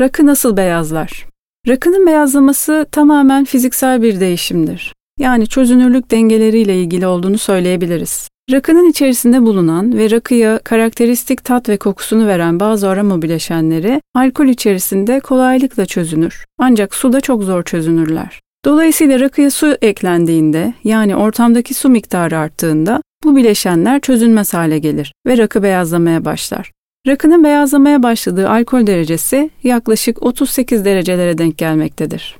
Rakı nasıl beyazlar? Rakının beyazlaması tamamen fiziksel bir değişimdir. Yani çözünürlük dengeleriyle ilgili olduğunu söyleyebiliriz. Rakının içerisinde bulunan ve rakıya karakteristik tat ve kokusunu veren bazı aroma bileşenleri alkol içerisinde kolaylıkla çözünür. Ancak suda çok zor çözünürler. Dolayısıyla rakıya su eklendiğinde yani ortamdaki su miktarı arttığında bu bileşenler çözünmez hale gelir ve rakı beyazlamaya başlar. Rakının beyazlamaya başladığı alkol derecesi yaklaşık 38 derecelere denk gelmektedir.